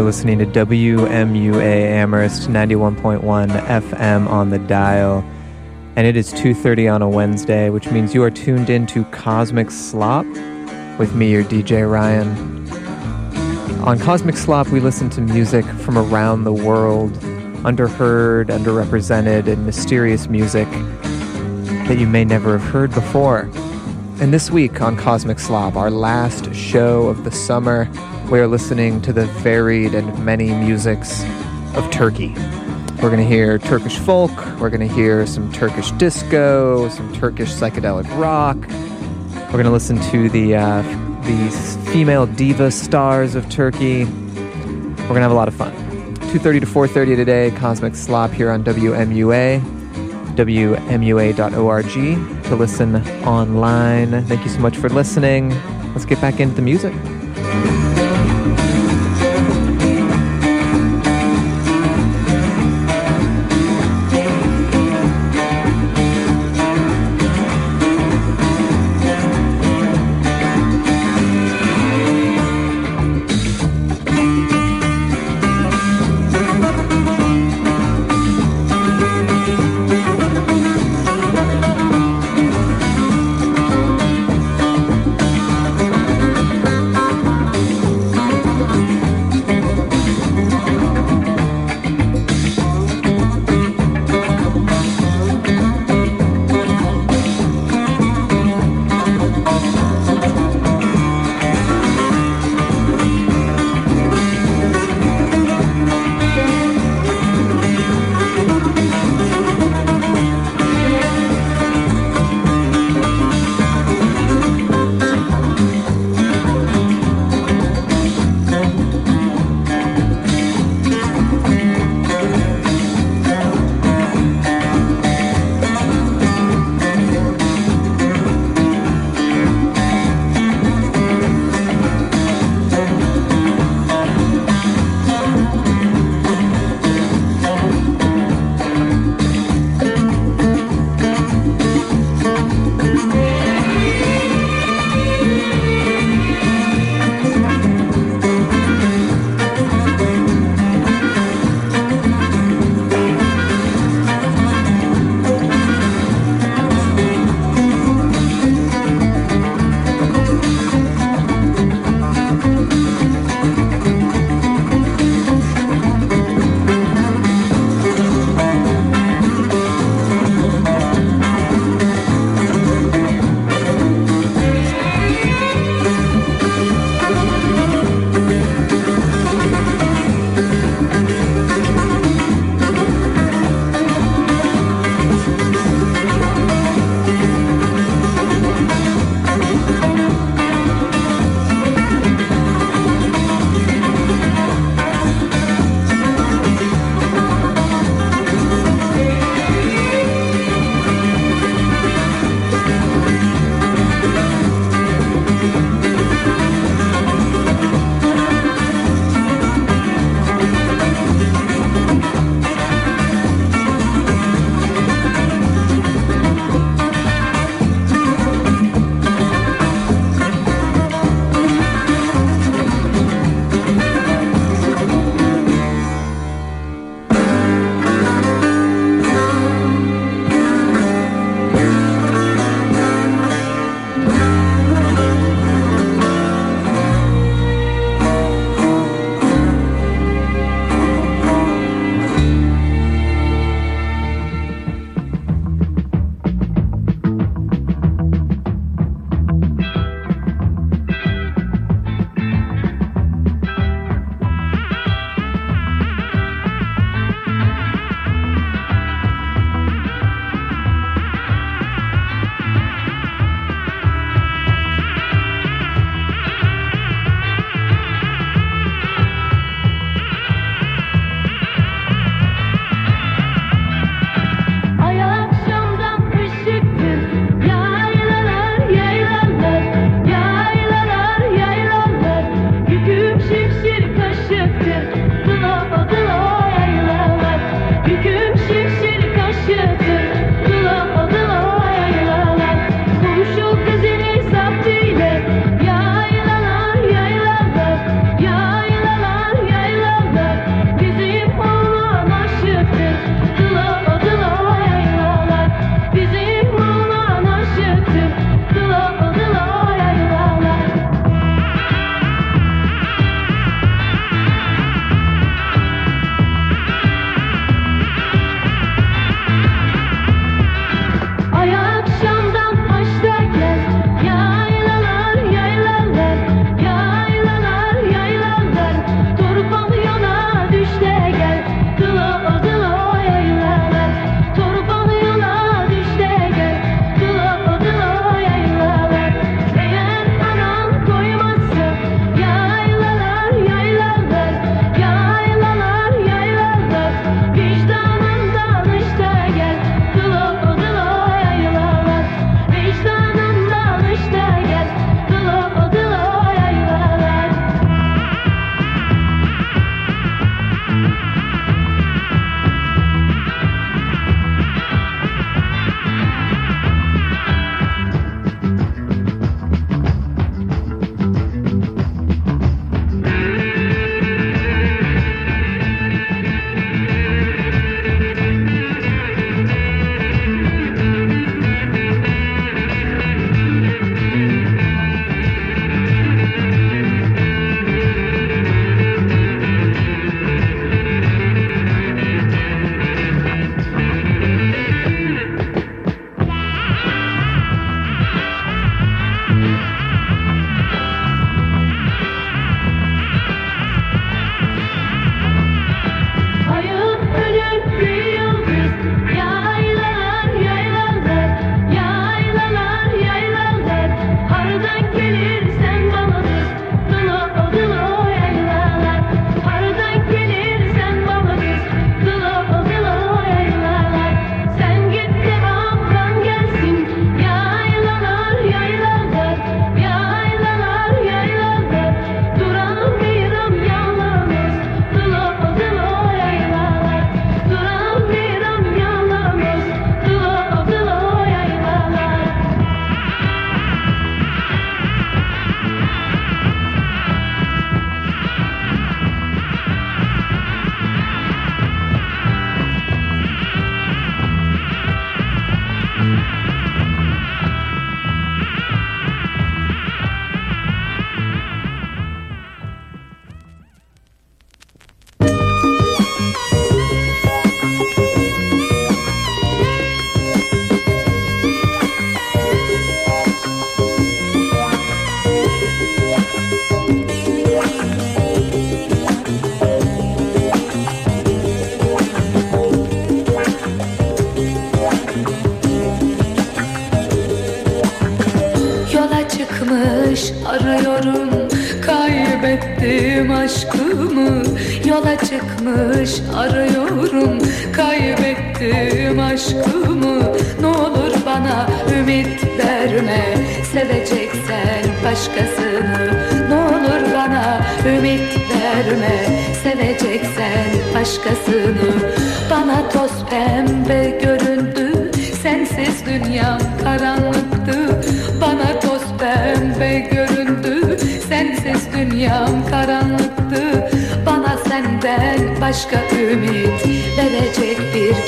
Are listening to WMUA Amherst 91.1 FM on the dial. And it is 2:30 on a Wednesday, which means you are tuned in to Cosmic Slop with me, your DJ Ryan. On Cosmic Slop, we listen to music from around the world, underheard, underrepresented, and mysterious music that you may never have heard before. And this week on Cosmic Slop, our last show of the summer, we are listening to the varied and many musics of Turkey. We're going to hear Turkish folk, we're going to hear some Turkish disco, some Turkish psychedelic rock. We're going to listen to the uh, the female diva stars of Turkey. We're going to have a lot of fun. 2:30 to 4:30 today, Cosmic Slop here on WMUA, WMUA.org to listen online. Thank you so much for listening. Let's get back into the music.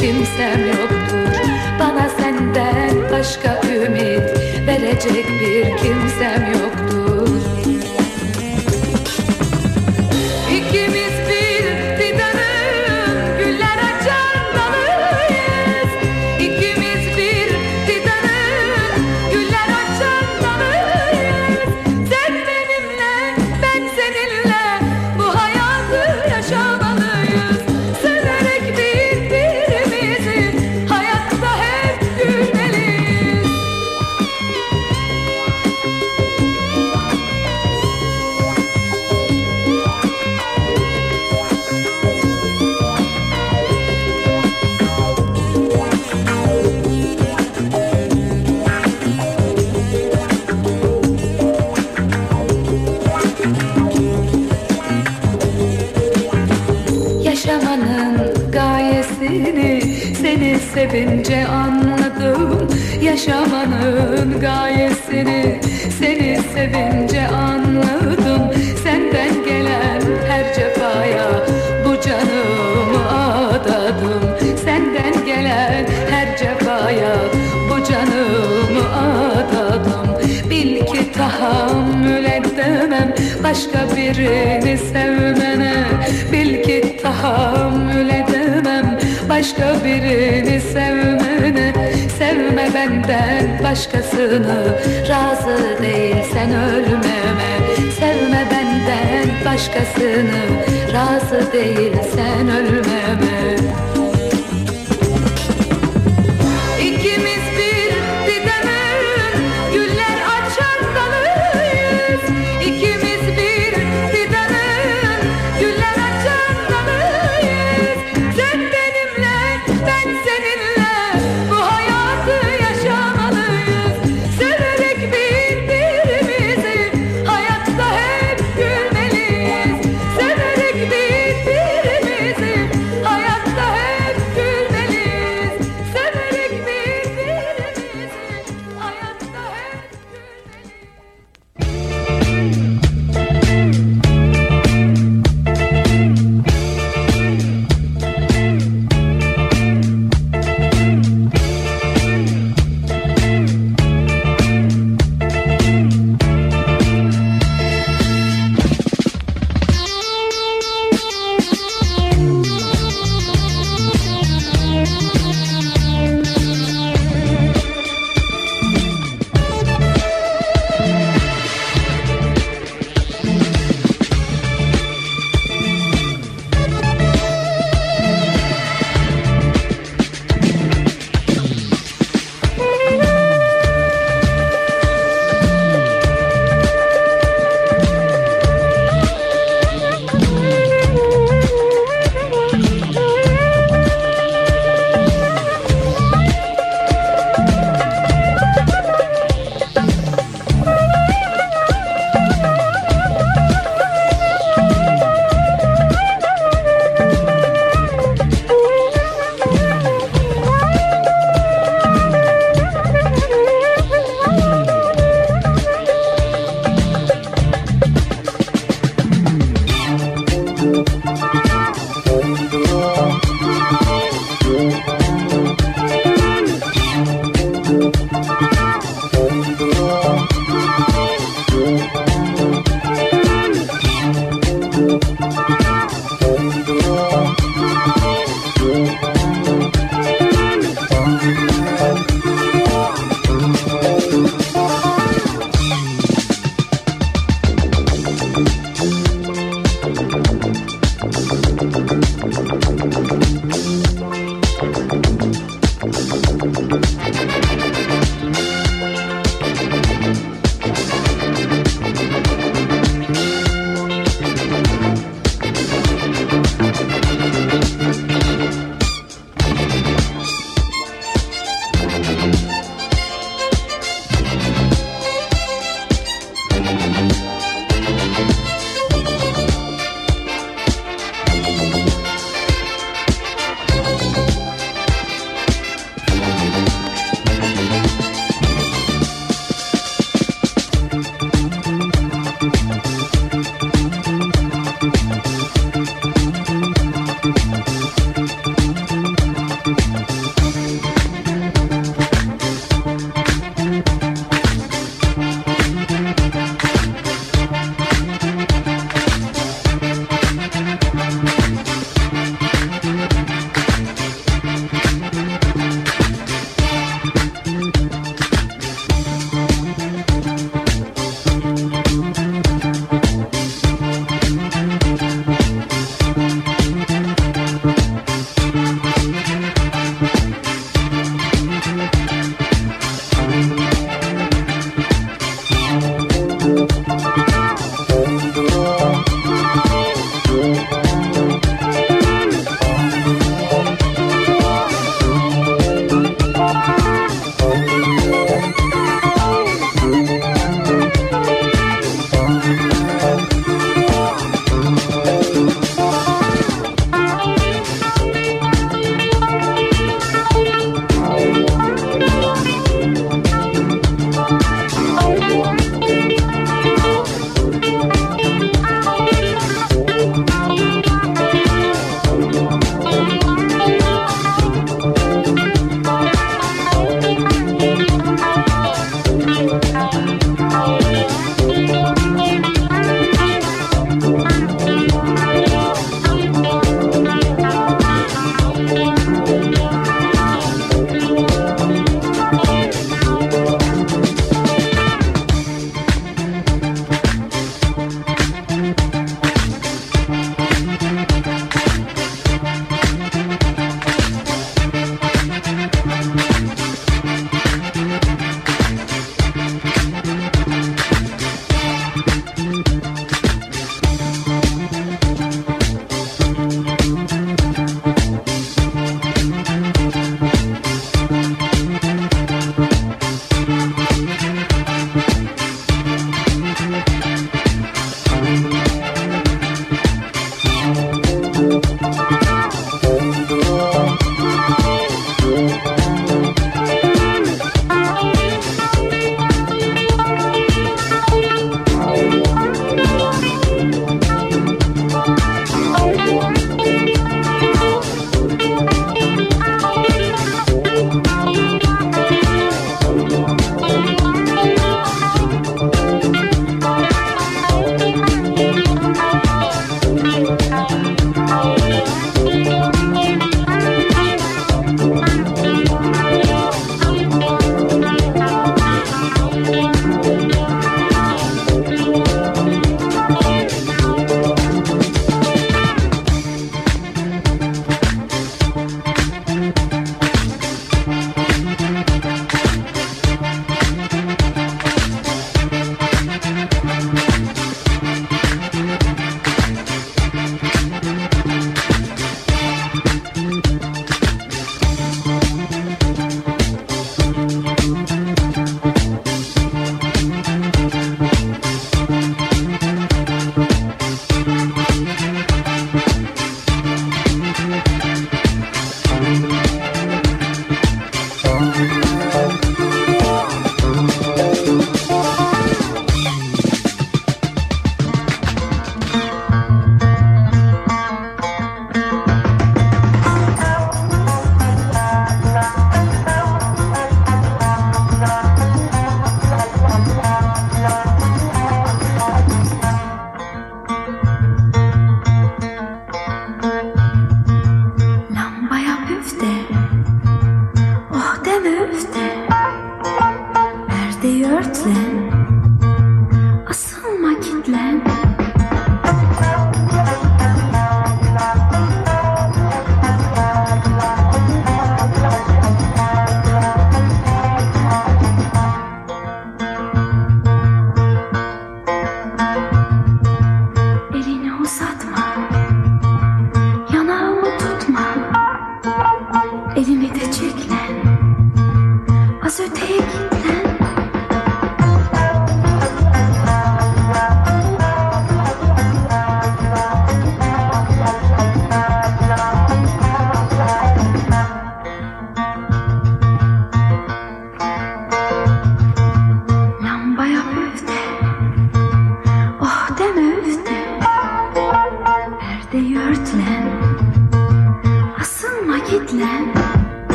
Kim Samuel Büyüdükçe anladım yaşamanın gayesini. Seni sevince anladım senden gelen her cefaya Bu canımı adadım. Senden gelen her cefaya Bu canımı adadım. Bil ki tahammül edemem başka birini sevmene. Bil ki tahammül edemem başka birini sev benden başkasını Razı değil sen ölmeme. Sevme benden başkasını Razı değil sen ölmeme.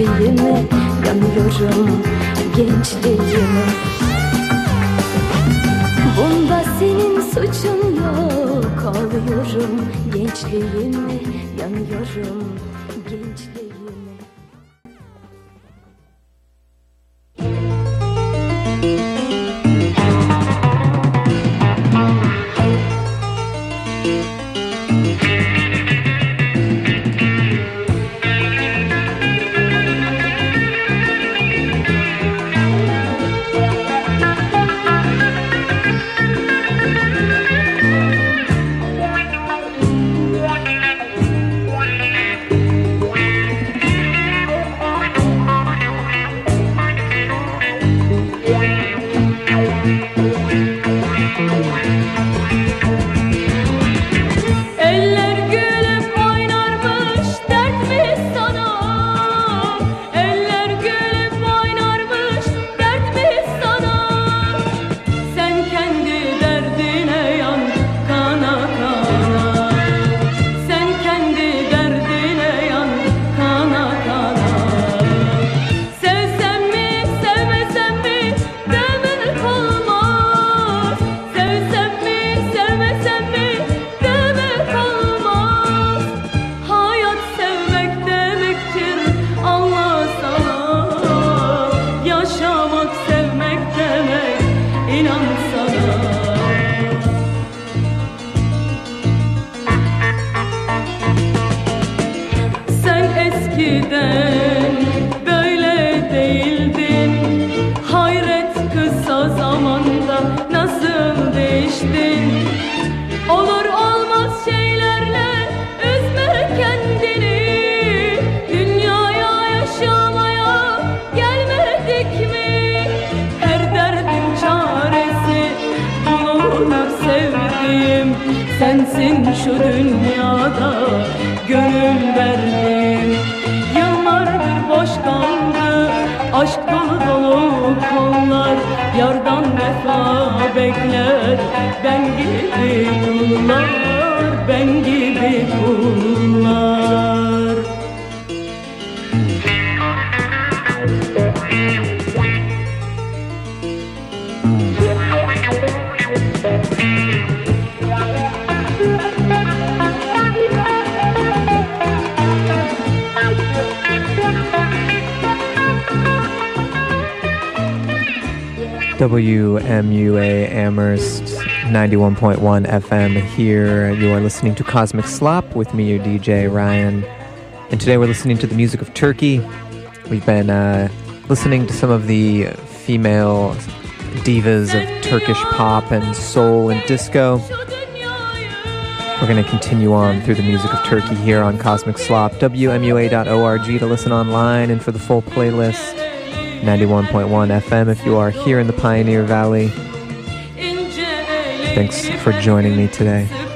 keyfimi Yanıyorum gençliğime. Bunda senin suçun yok Ağlıyorum gençliğime Yanıyorum. WMUA Amherst 91.1 FM here. You are listening to Cosmic Slop with me, your DJ Ryan. And today we're listening to the music of Turkey. We've been uh, listening to some of the female divas of Turkish pop and soul and disco. We're going to continue on through the music of Turkey here on Cosmic Slop. WMUA.org to listen online and for the full playlist. 91.1 FM if you are here in the Pioneer Valley. Thanks for joining me today.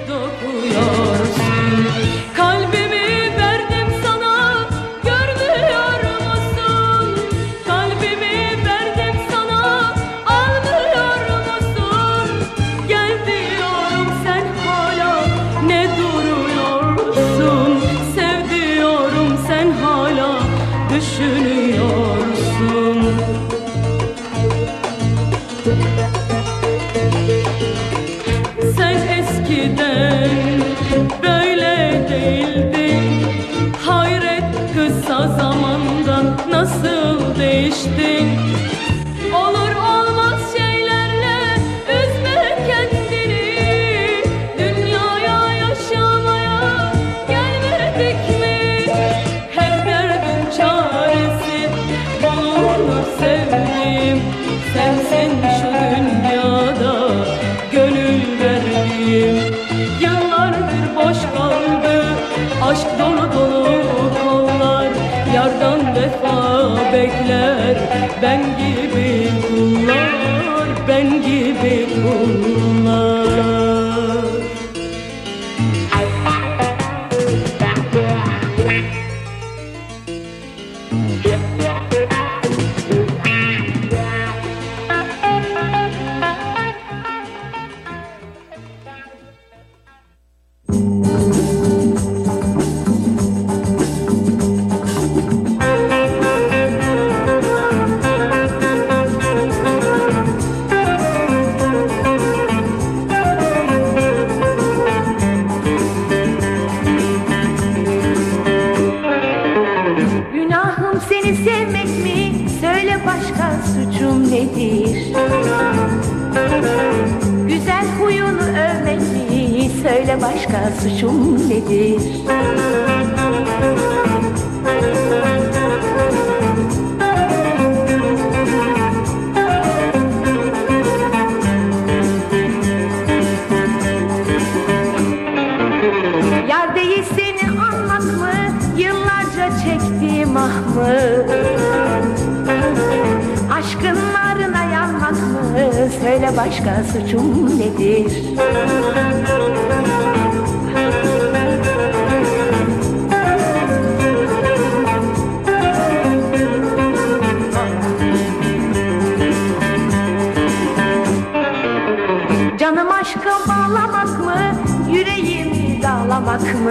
Mı?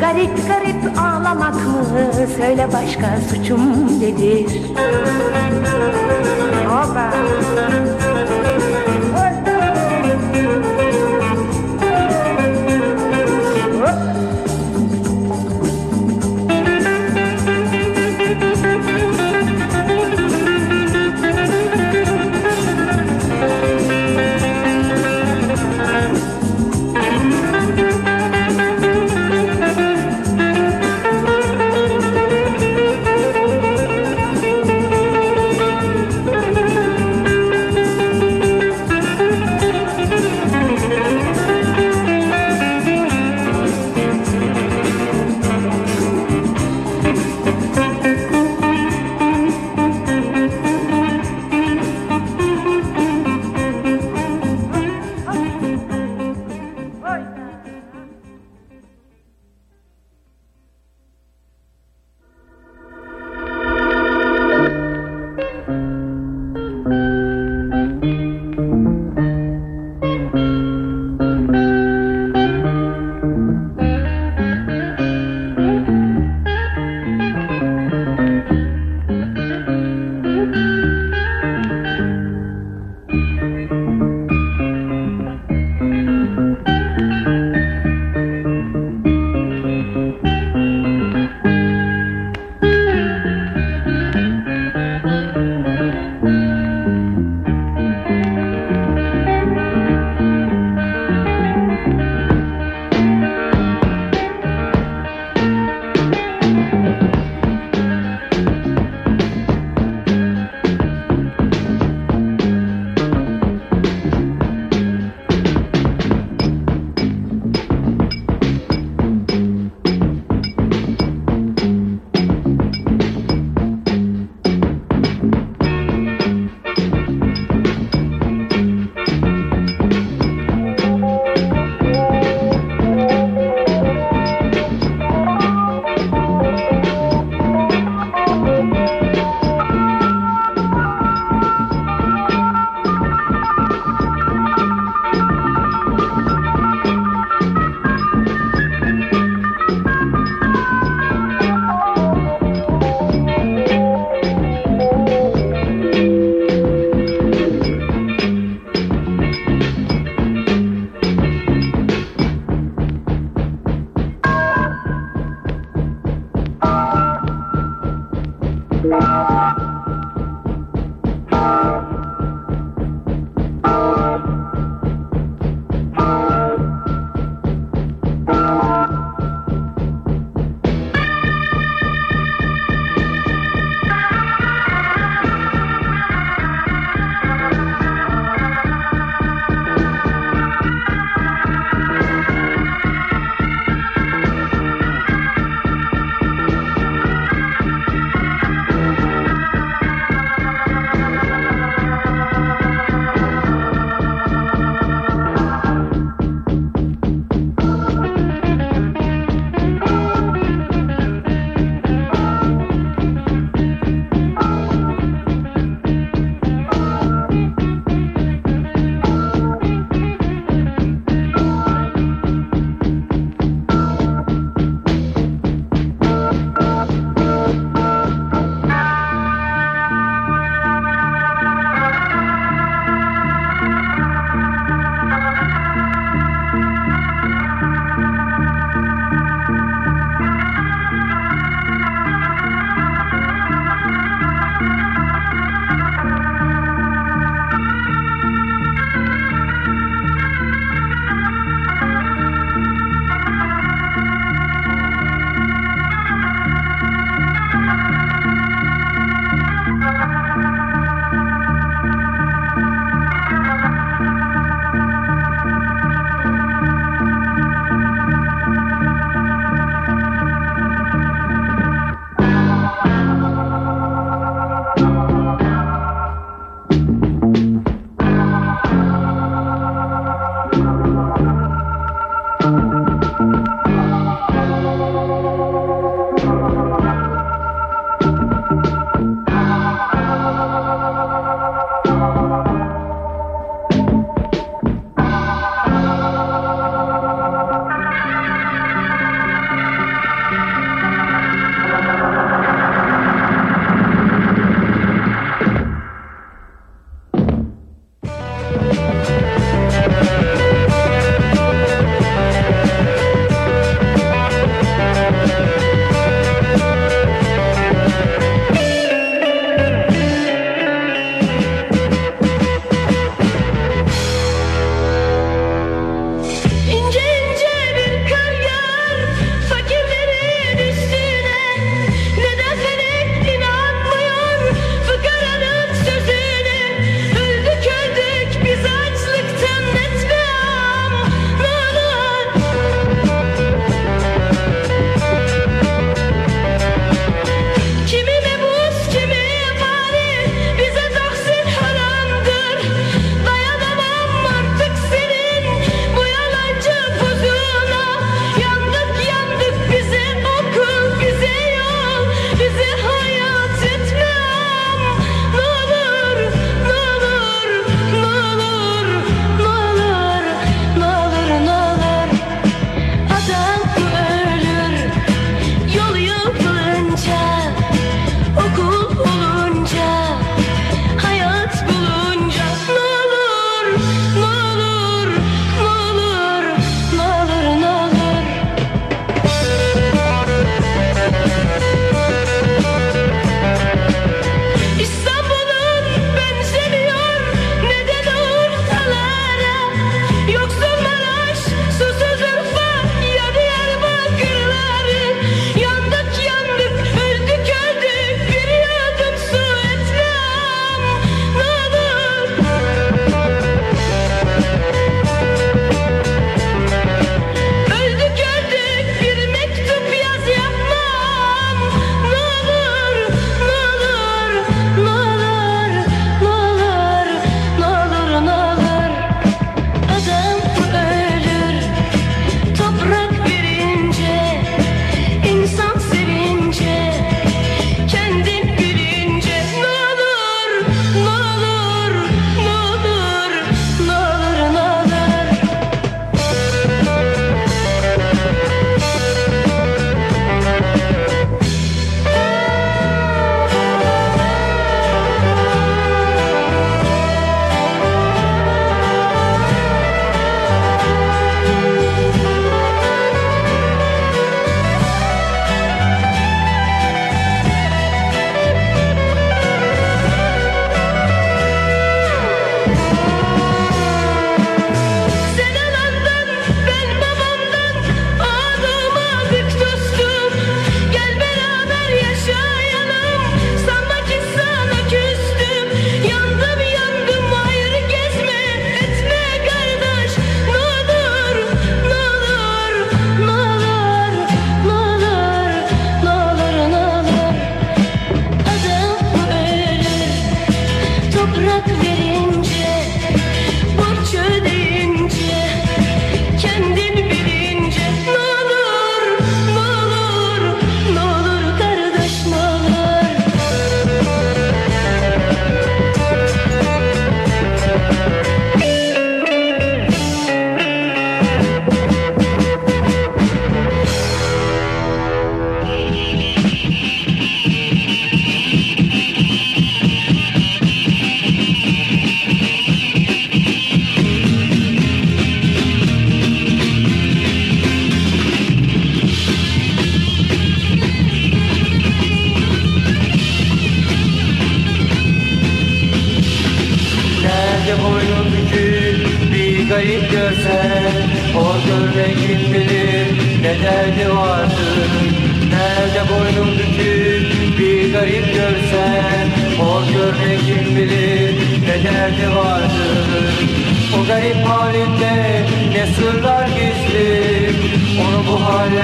Garip garip ağlamak mı? Söyle başka suçum nedir? Hopa.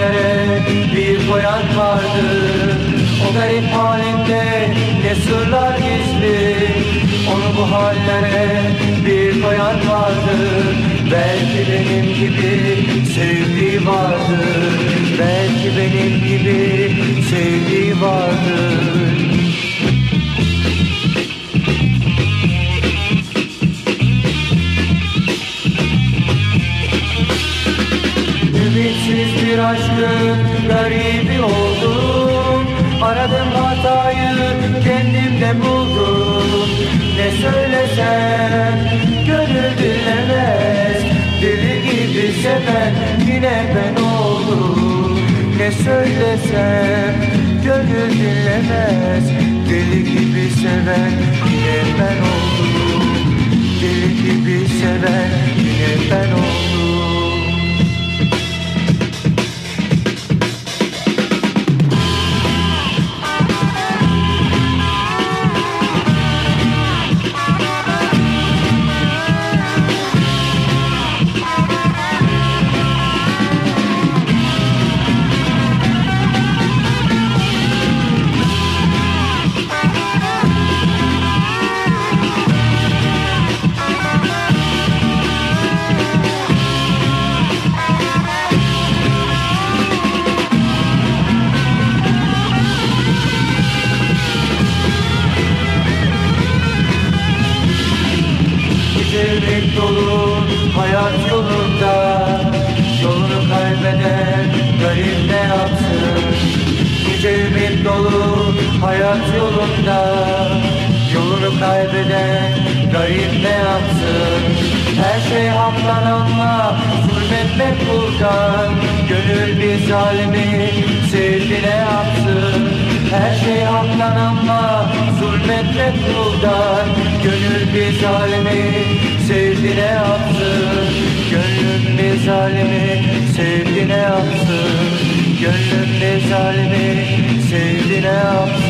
yerlere bir boyat vardı. O garip halinde ne sırlar gizli. Onu bu hallere bir koyan vardı. Belki benim gibi sevdiği vardı. Belki benim gibi sevdiği vardı. aşkın garibi oldum. Aradım hatayı kendimde buldum. Ne söylesem gönül dinlemez Deli gibi seven yine ben oldum. Ne söylesem gönül dinlemez Deli gibi seven yine ben oldum. Deli gibi seven yine ben oldum. biz alemi sevdine attın Her şey haklan ama zulmetle kuldan Gönül biz alemi sevdine attın Gönlüm biz alemi sevdine attın Gönlüm biz alemi sevdine attın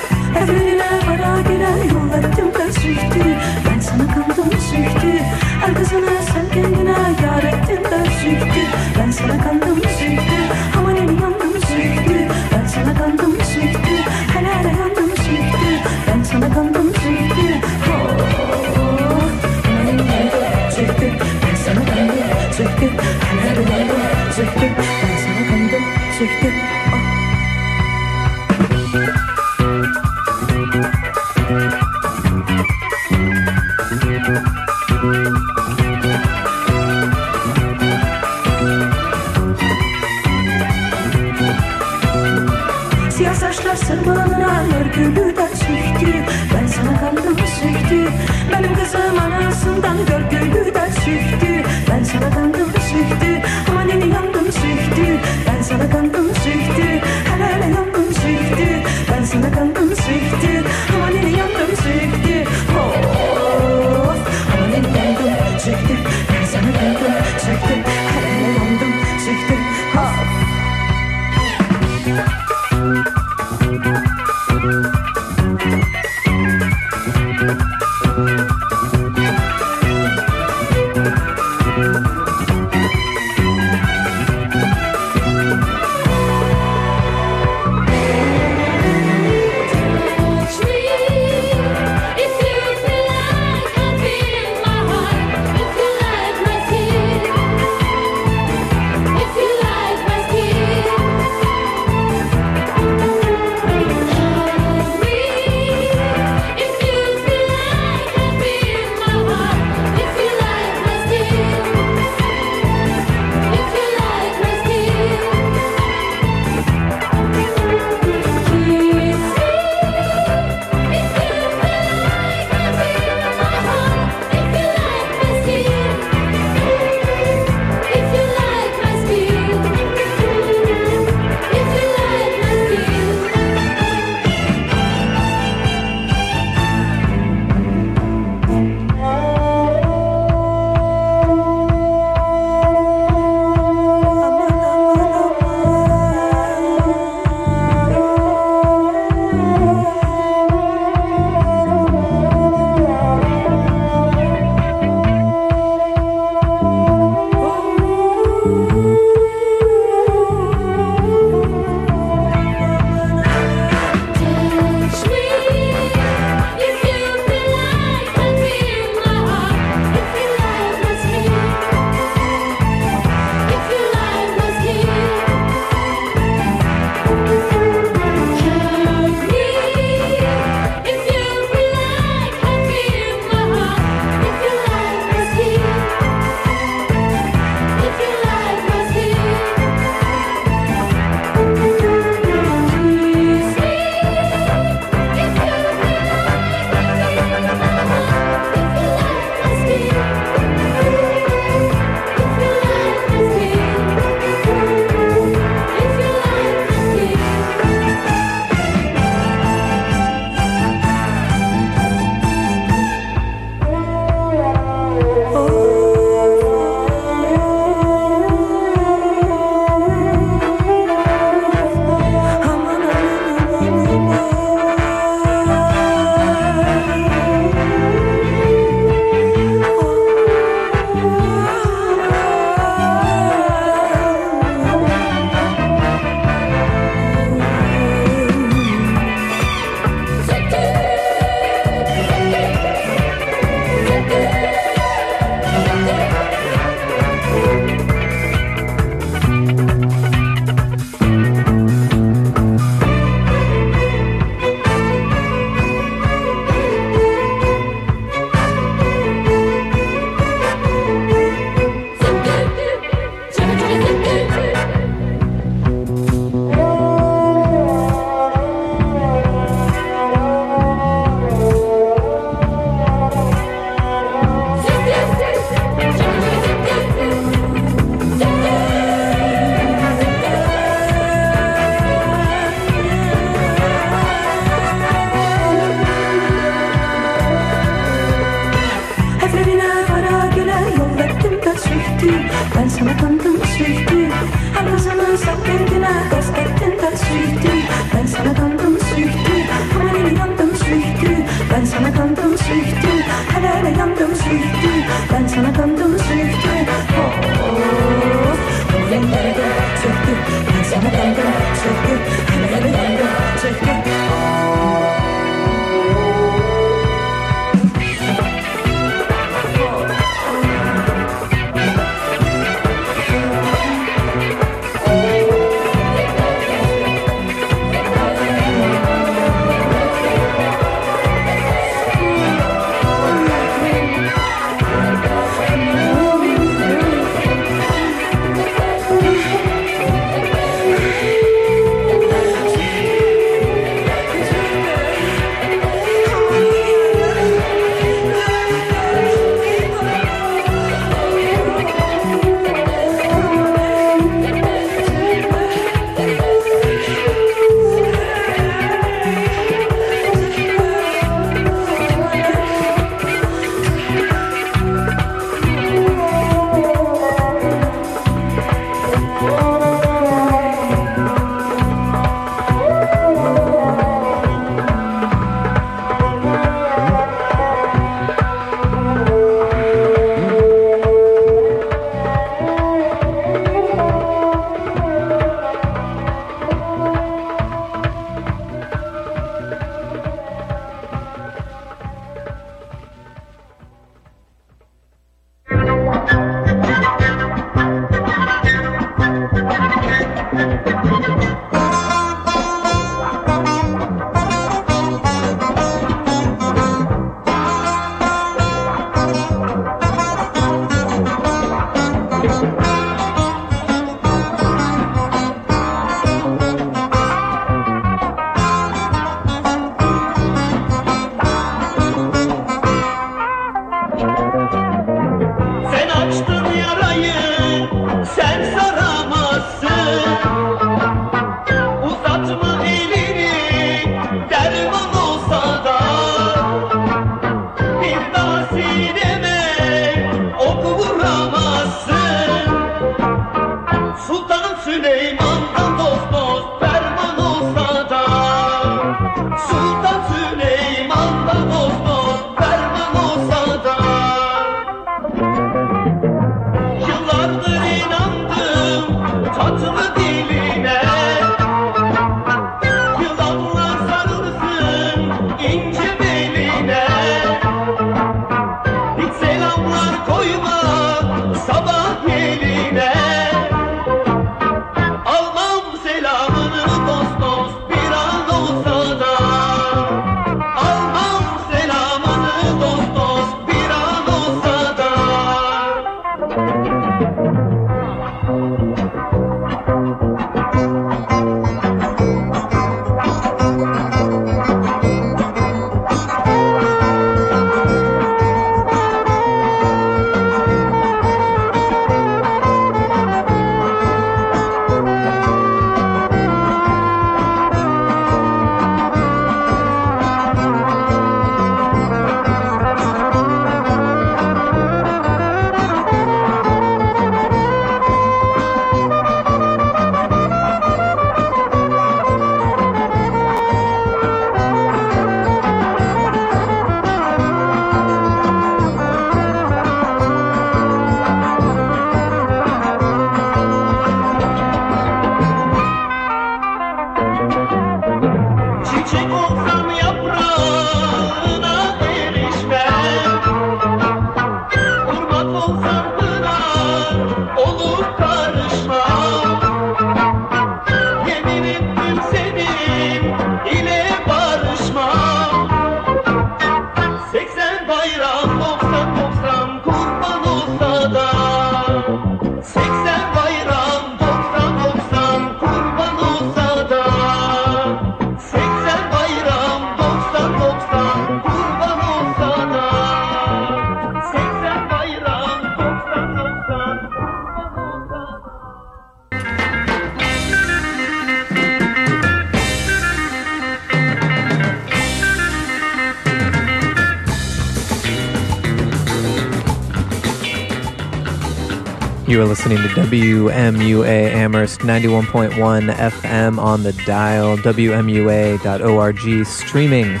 You are listening to WMUA Amherst 91.1 FM on the dial, WMUA.org, streaming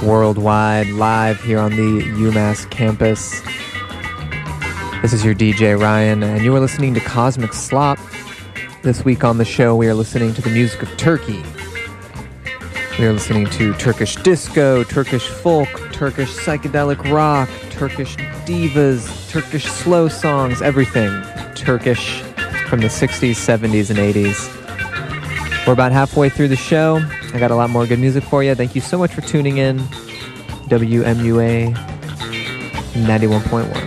worldwide, live here on the UMass campus. This is your DJ Ryan, and you are listening to Cosmic Slop. This week on the show, we are listening to the music of Turkey. We are listening to Turkish disco, Turkish folk, Turkish psychedelic rock, Turkish divas, Turkish slow songs, everything Turkish from the 60s, 70s, and 80s. We're about halfway through the show. I got a lot more good music for you. Thank you so much for tuning in. WMUA 91.1.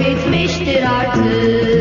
bitmiştir artık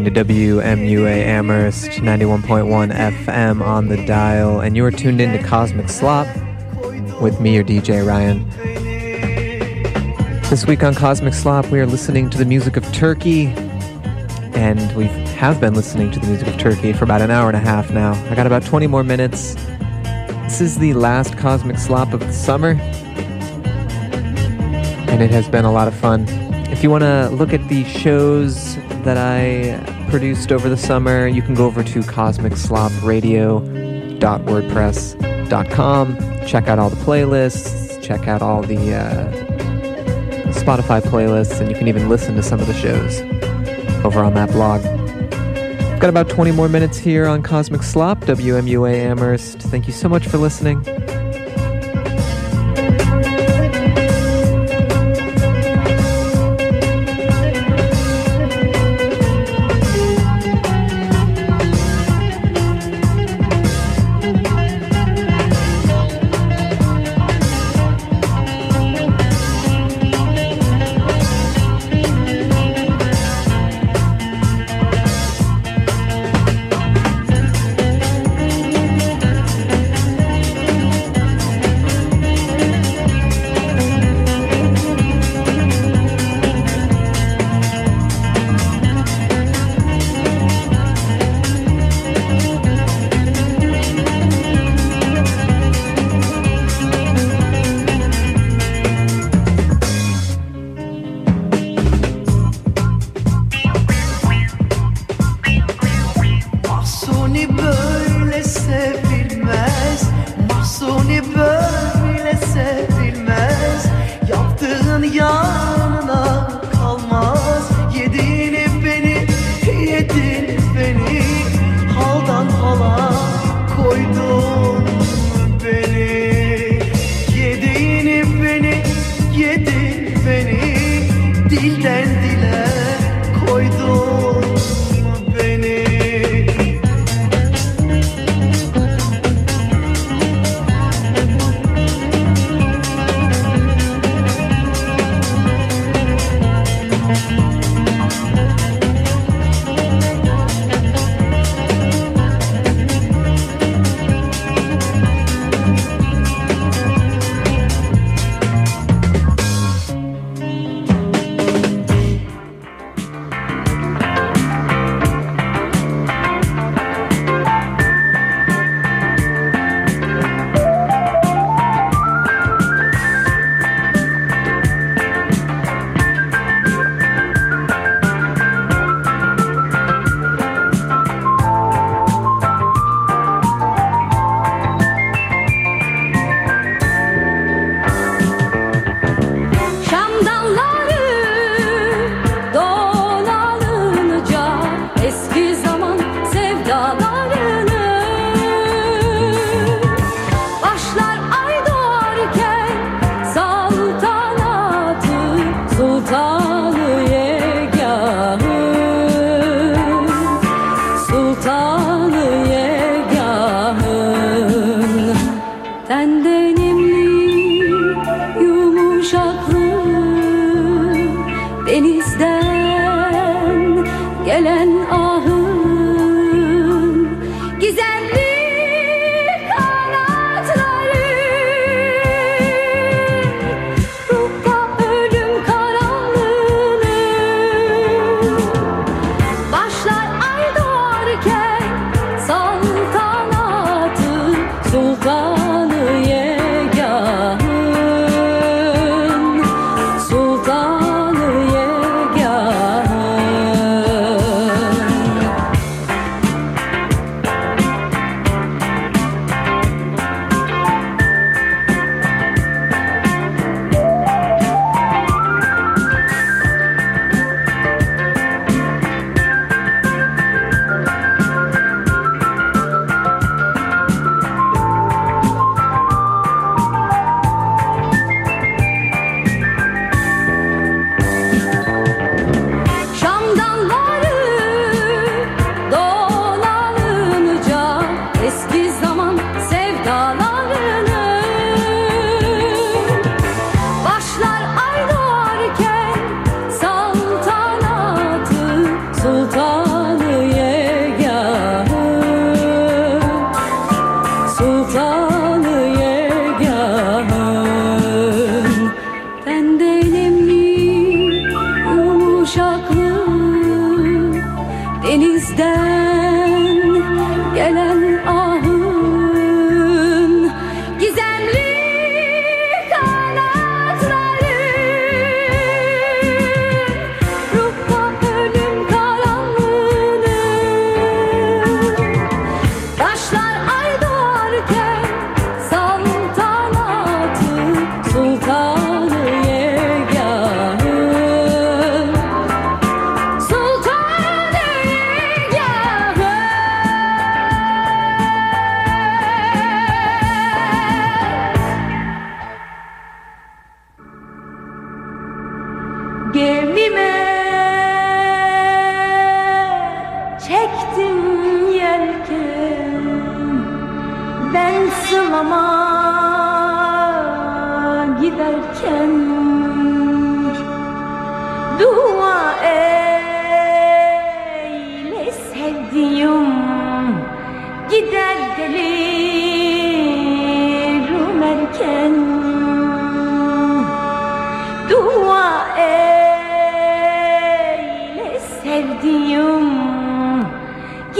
listening to WMUA Amherst 91.1 FM on the dial, and you are tuned in to Cosmic Slop with me, your DJ Ryan. This week on Cosmic Slop, we are listening to the music of Turkey, and we have been listening to the music of Turkey for about an hour and a half now. I got about 20 more minutes. This is the last Cosmic Slop of the summer, and it has been a lot of fun. If you want to look at the shows that I produced over the summer, you can go over to cosmicslopradio.wordpress.com. Check out all the playlists, check out all the uh, Spotify playlists, and you can even listen to some of the shows over on that blog. Got about 20 more minutes here on Cosmic Slop, WMUA Amherst. Thank you so much for listening.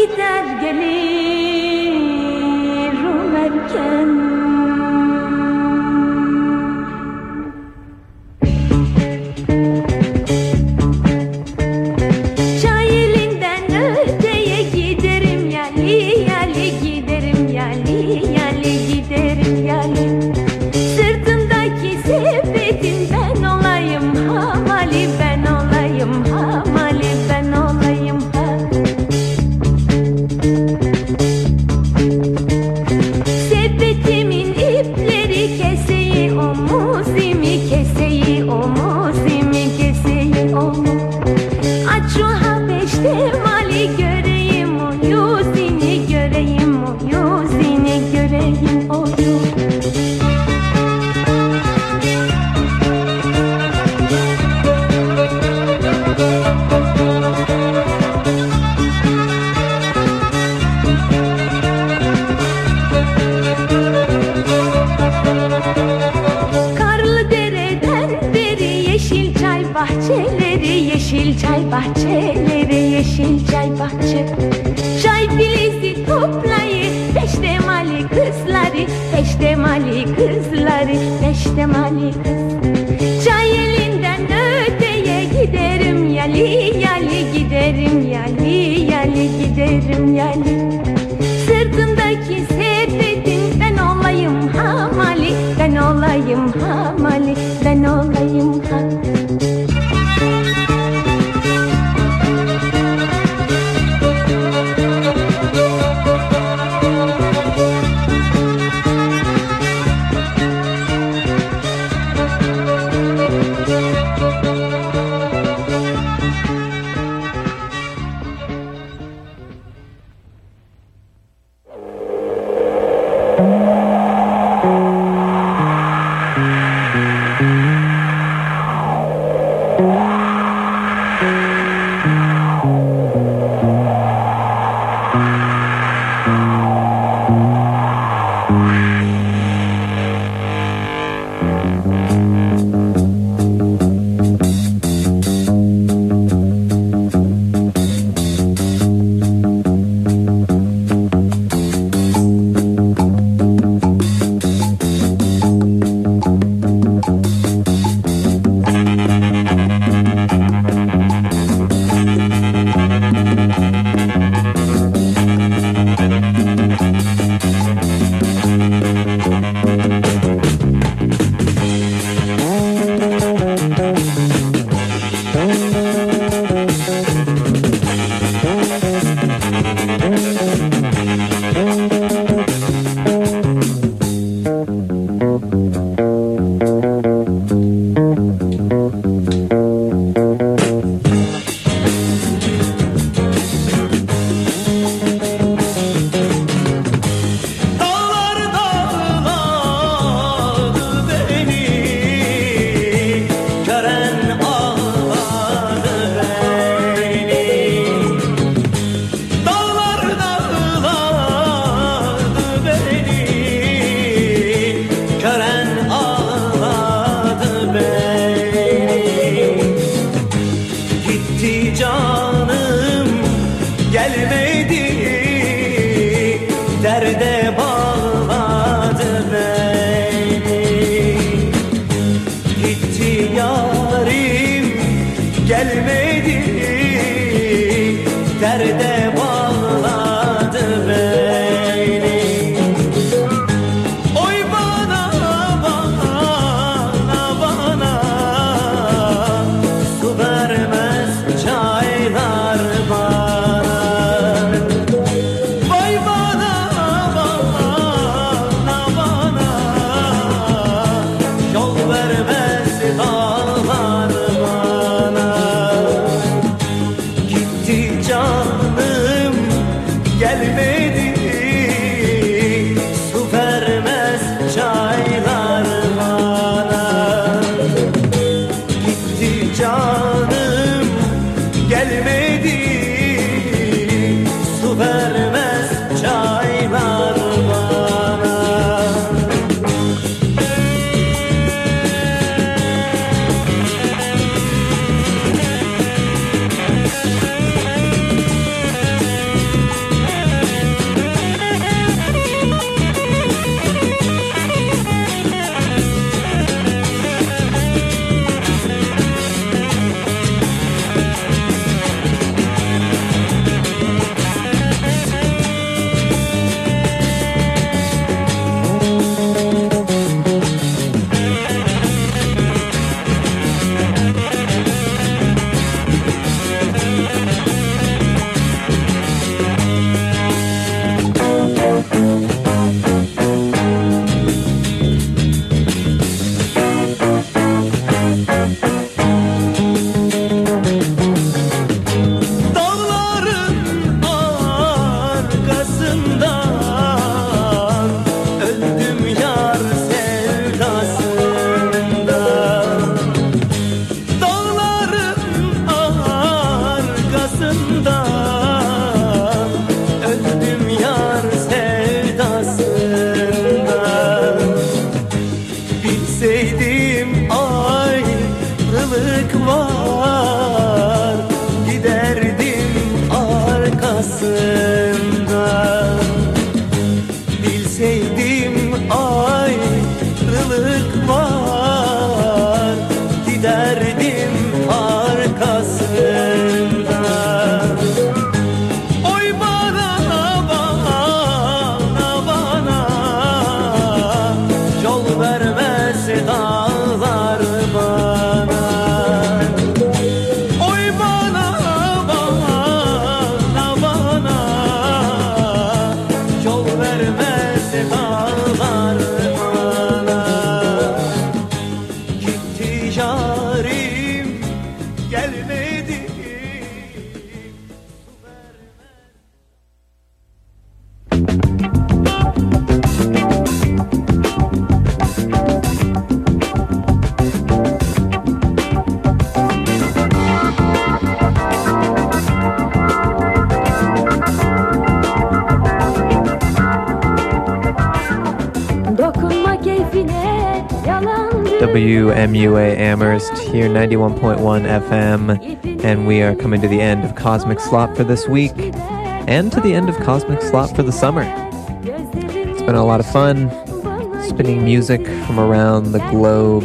gider gelir Rumerken WMUA Amherst here, 91.1 FM, and we are coming to the end of Cosmic Slop for this week, and to the end of Cosmic Slop for the summer. It's been a lot of fun spinning music from around the globe.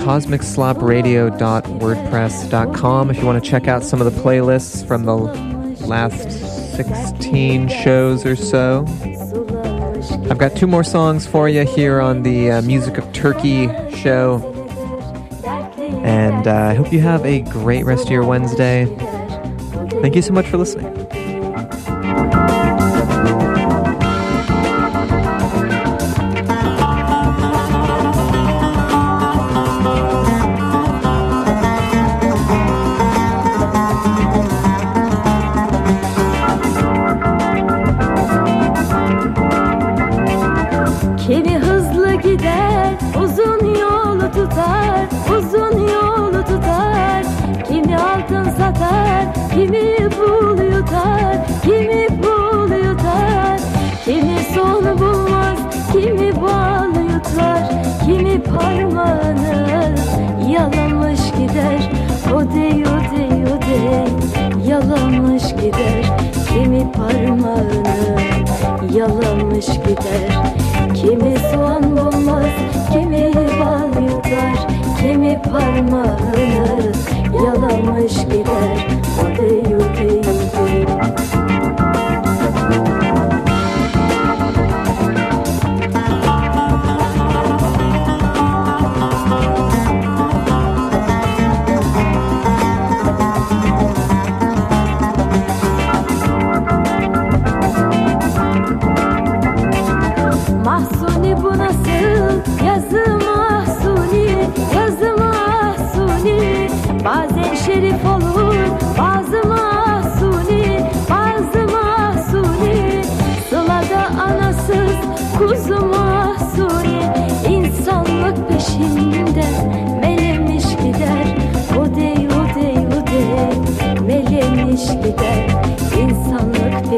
CosmicSlopRadio.wordpress.com if you want to check out some of the playlists from the last 16 shows or so. I've got two more songs for you here on the uh, Music of Turkey show. And uh, I hope you have a great rest of your Wednesday. Thank you so much for listening.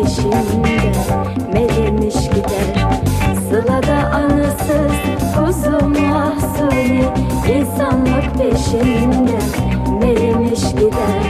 Peşinde melemiş gider. Sılada anısız kuzu mahsuni insanlık peşinde melemiş gider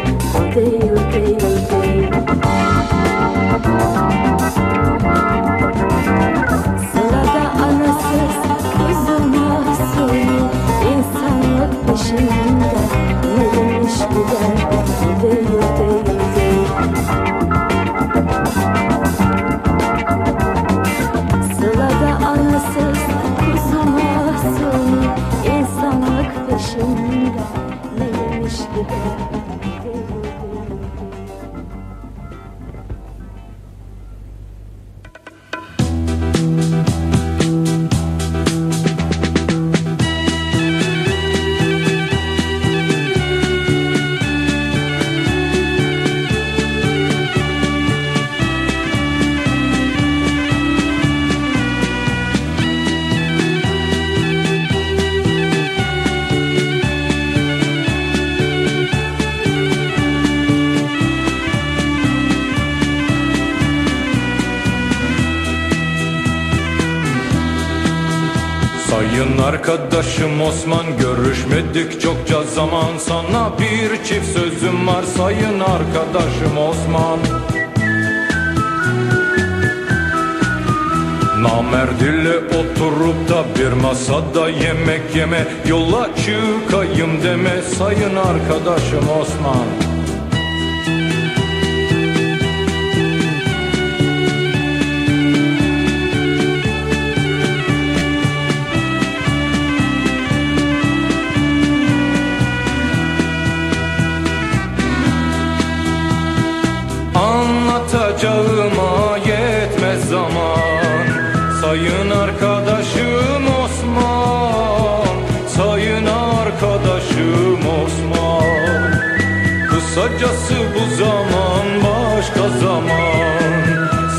arkadaşım Osman. Namerd ile oturup da bir masada yemek yeme Yola çıkayım deme sayın arkadaşım Osman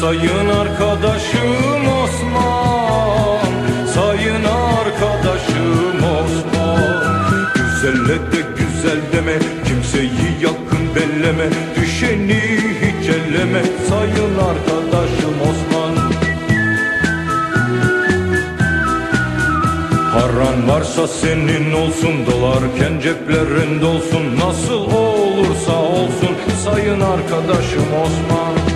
Sayın arkadaşım Osman Sayın arkadaşım Osman. Güzelle de güzel deme Kimseyi yakın belleme Düşeni hiç elleme Sayın arkadaşım Osman. Paran varsa senin olsun Dolarken ceplerin dolsun Nasıl olursa olsun Sayın arkadaşım Osman